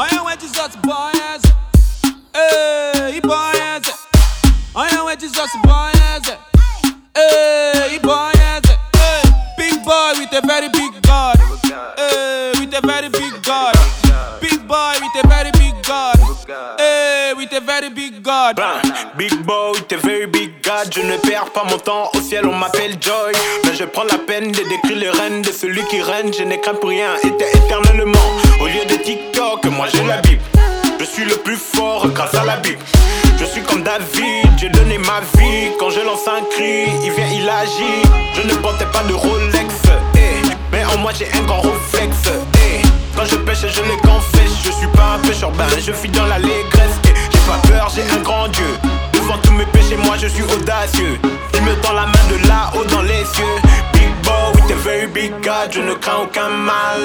Am where Jesus boys. Boys. Am where Jesus boys. Boys. Hey, big boy with a very big God. Hey, with a very big God. Big boy with a very big God. Hey, with a very big God. Ben, big boy, t'es very big God. Je ne perds pas mon temps. Au ciel, on m'appelle Joy. Mais je prends la peine de décrire le règne de celui qui règne. Je n'ai craint pour rien, était j'ai la Bible. Je suis le plus fort grâce à la Bible. Je suis comme David, j'ai donné ma vie. Quand je lance un cri, il vient, il agit. Je ne portais pas de Rolex, eh. mais en moi j'ai un grand réflexe. eh. Quand je pêche, je les confesse. Je suis pas un pêcheur, ben je suis dans l'allégresse. eh. J'ai pas peur, j'ai un grand Dieu. Devant tous mes péchés, moi je suis audacieux. Il me tend la main de là-haut dans les cieux. Big boy with a very big God, je ne crains aucun mal.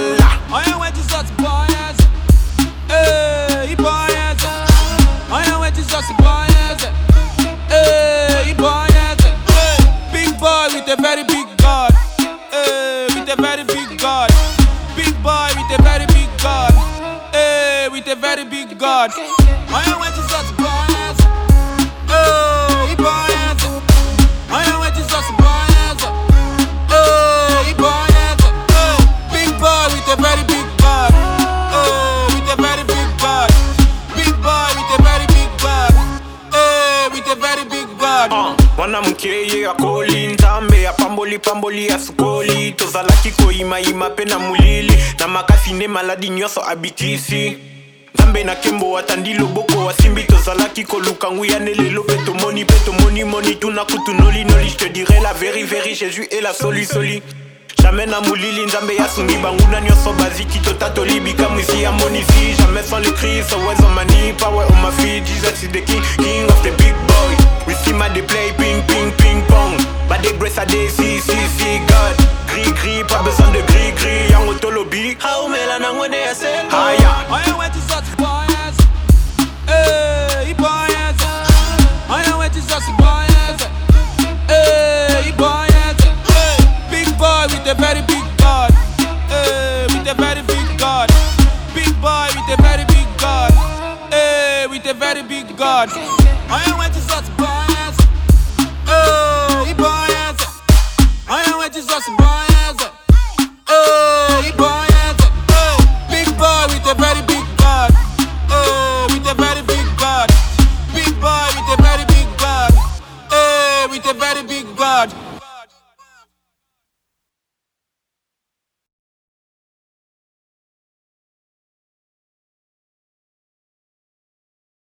Jesus boys. Hey. I. Hey, big boy with a very big God. Hey, with a very big. Big boy with a very big. Hey, with a very big. I am Jesus boys. Mwanamke akoli nzambe apamboli pamboli asukoli tozalaki koyimayima mpe na molili. Na makasi nde maladi nyonso abikisi. Nzambe na nkembo atandi loboko asimbi tozalaki koluka nguya nde lelo mpe tomoni mpe tomoni moni tuna kutu nolinoli je te dirai la veri veri jésus est la solisoli jamais na molili nzambe yasungi banguna nyonso baziki totatoli bikamwisi ya monisi. Jamais sans le christ always on my knee power on my feet. Jesus is the king king of the big boy. We see my but the grace i see see see god gris gris pas besoin de gris gris yango tolobi haumela nango nde ya sel haya I where Jesus boys. Hey, boys. I am where Jesus boys. Hey, boys. Big boy with a very big God. Hey, with a very big God. Big boy with a very big God. Hey, with a very big God. I am where Jesus with a very big God.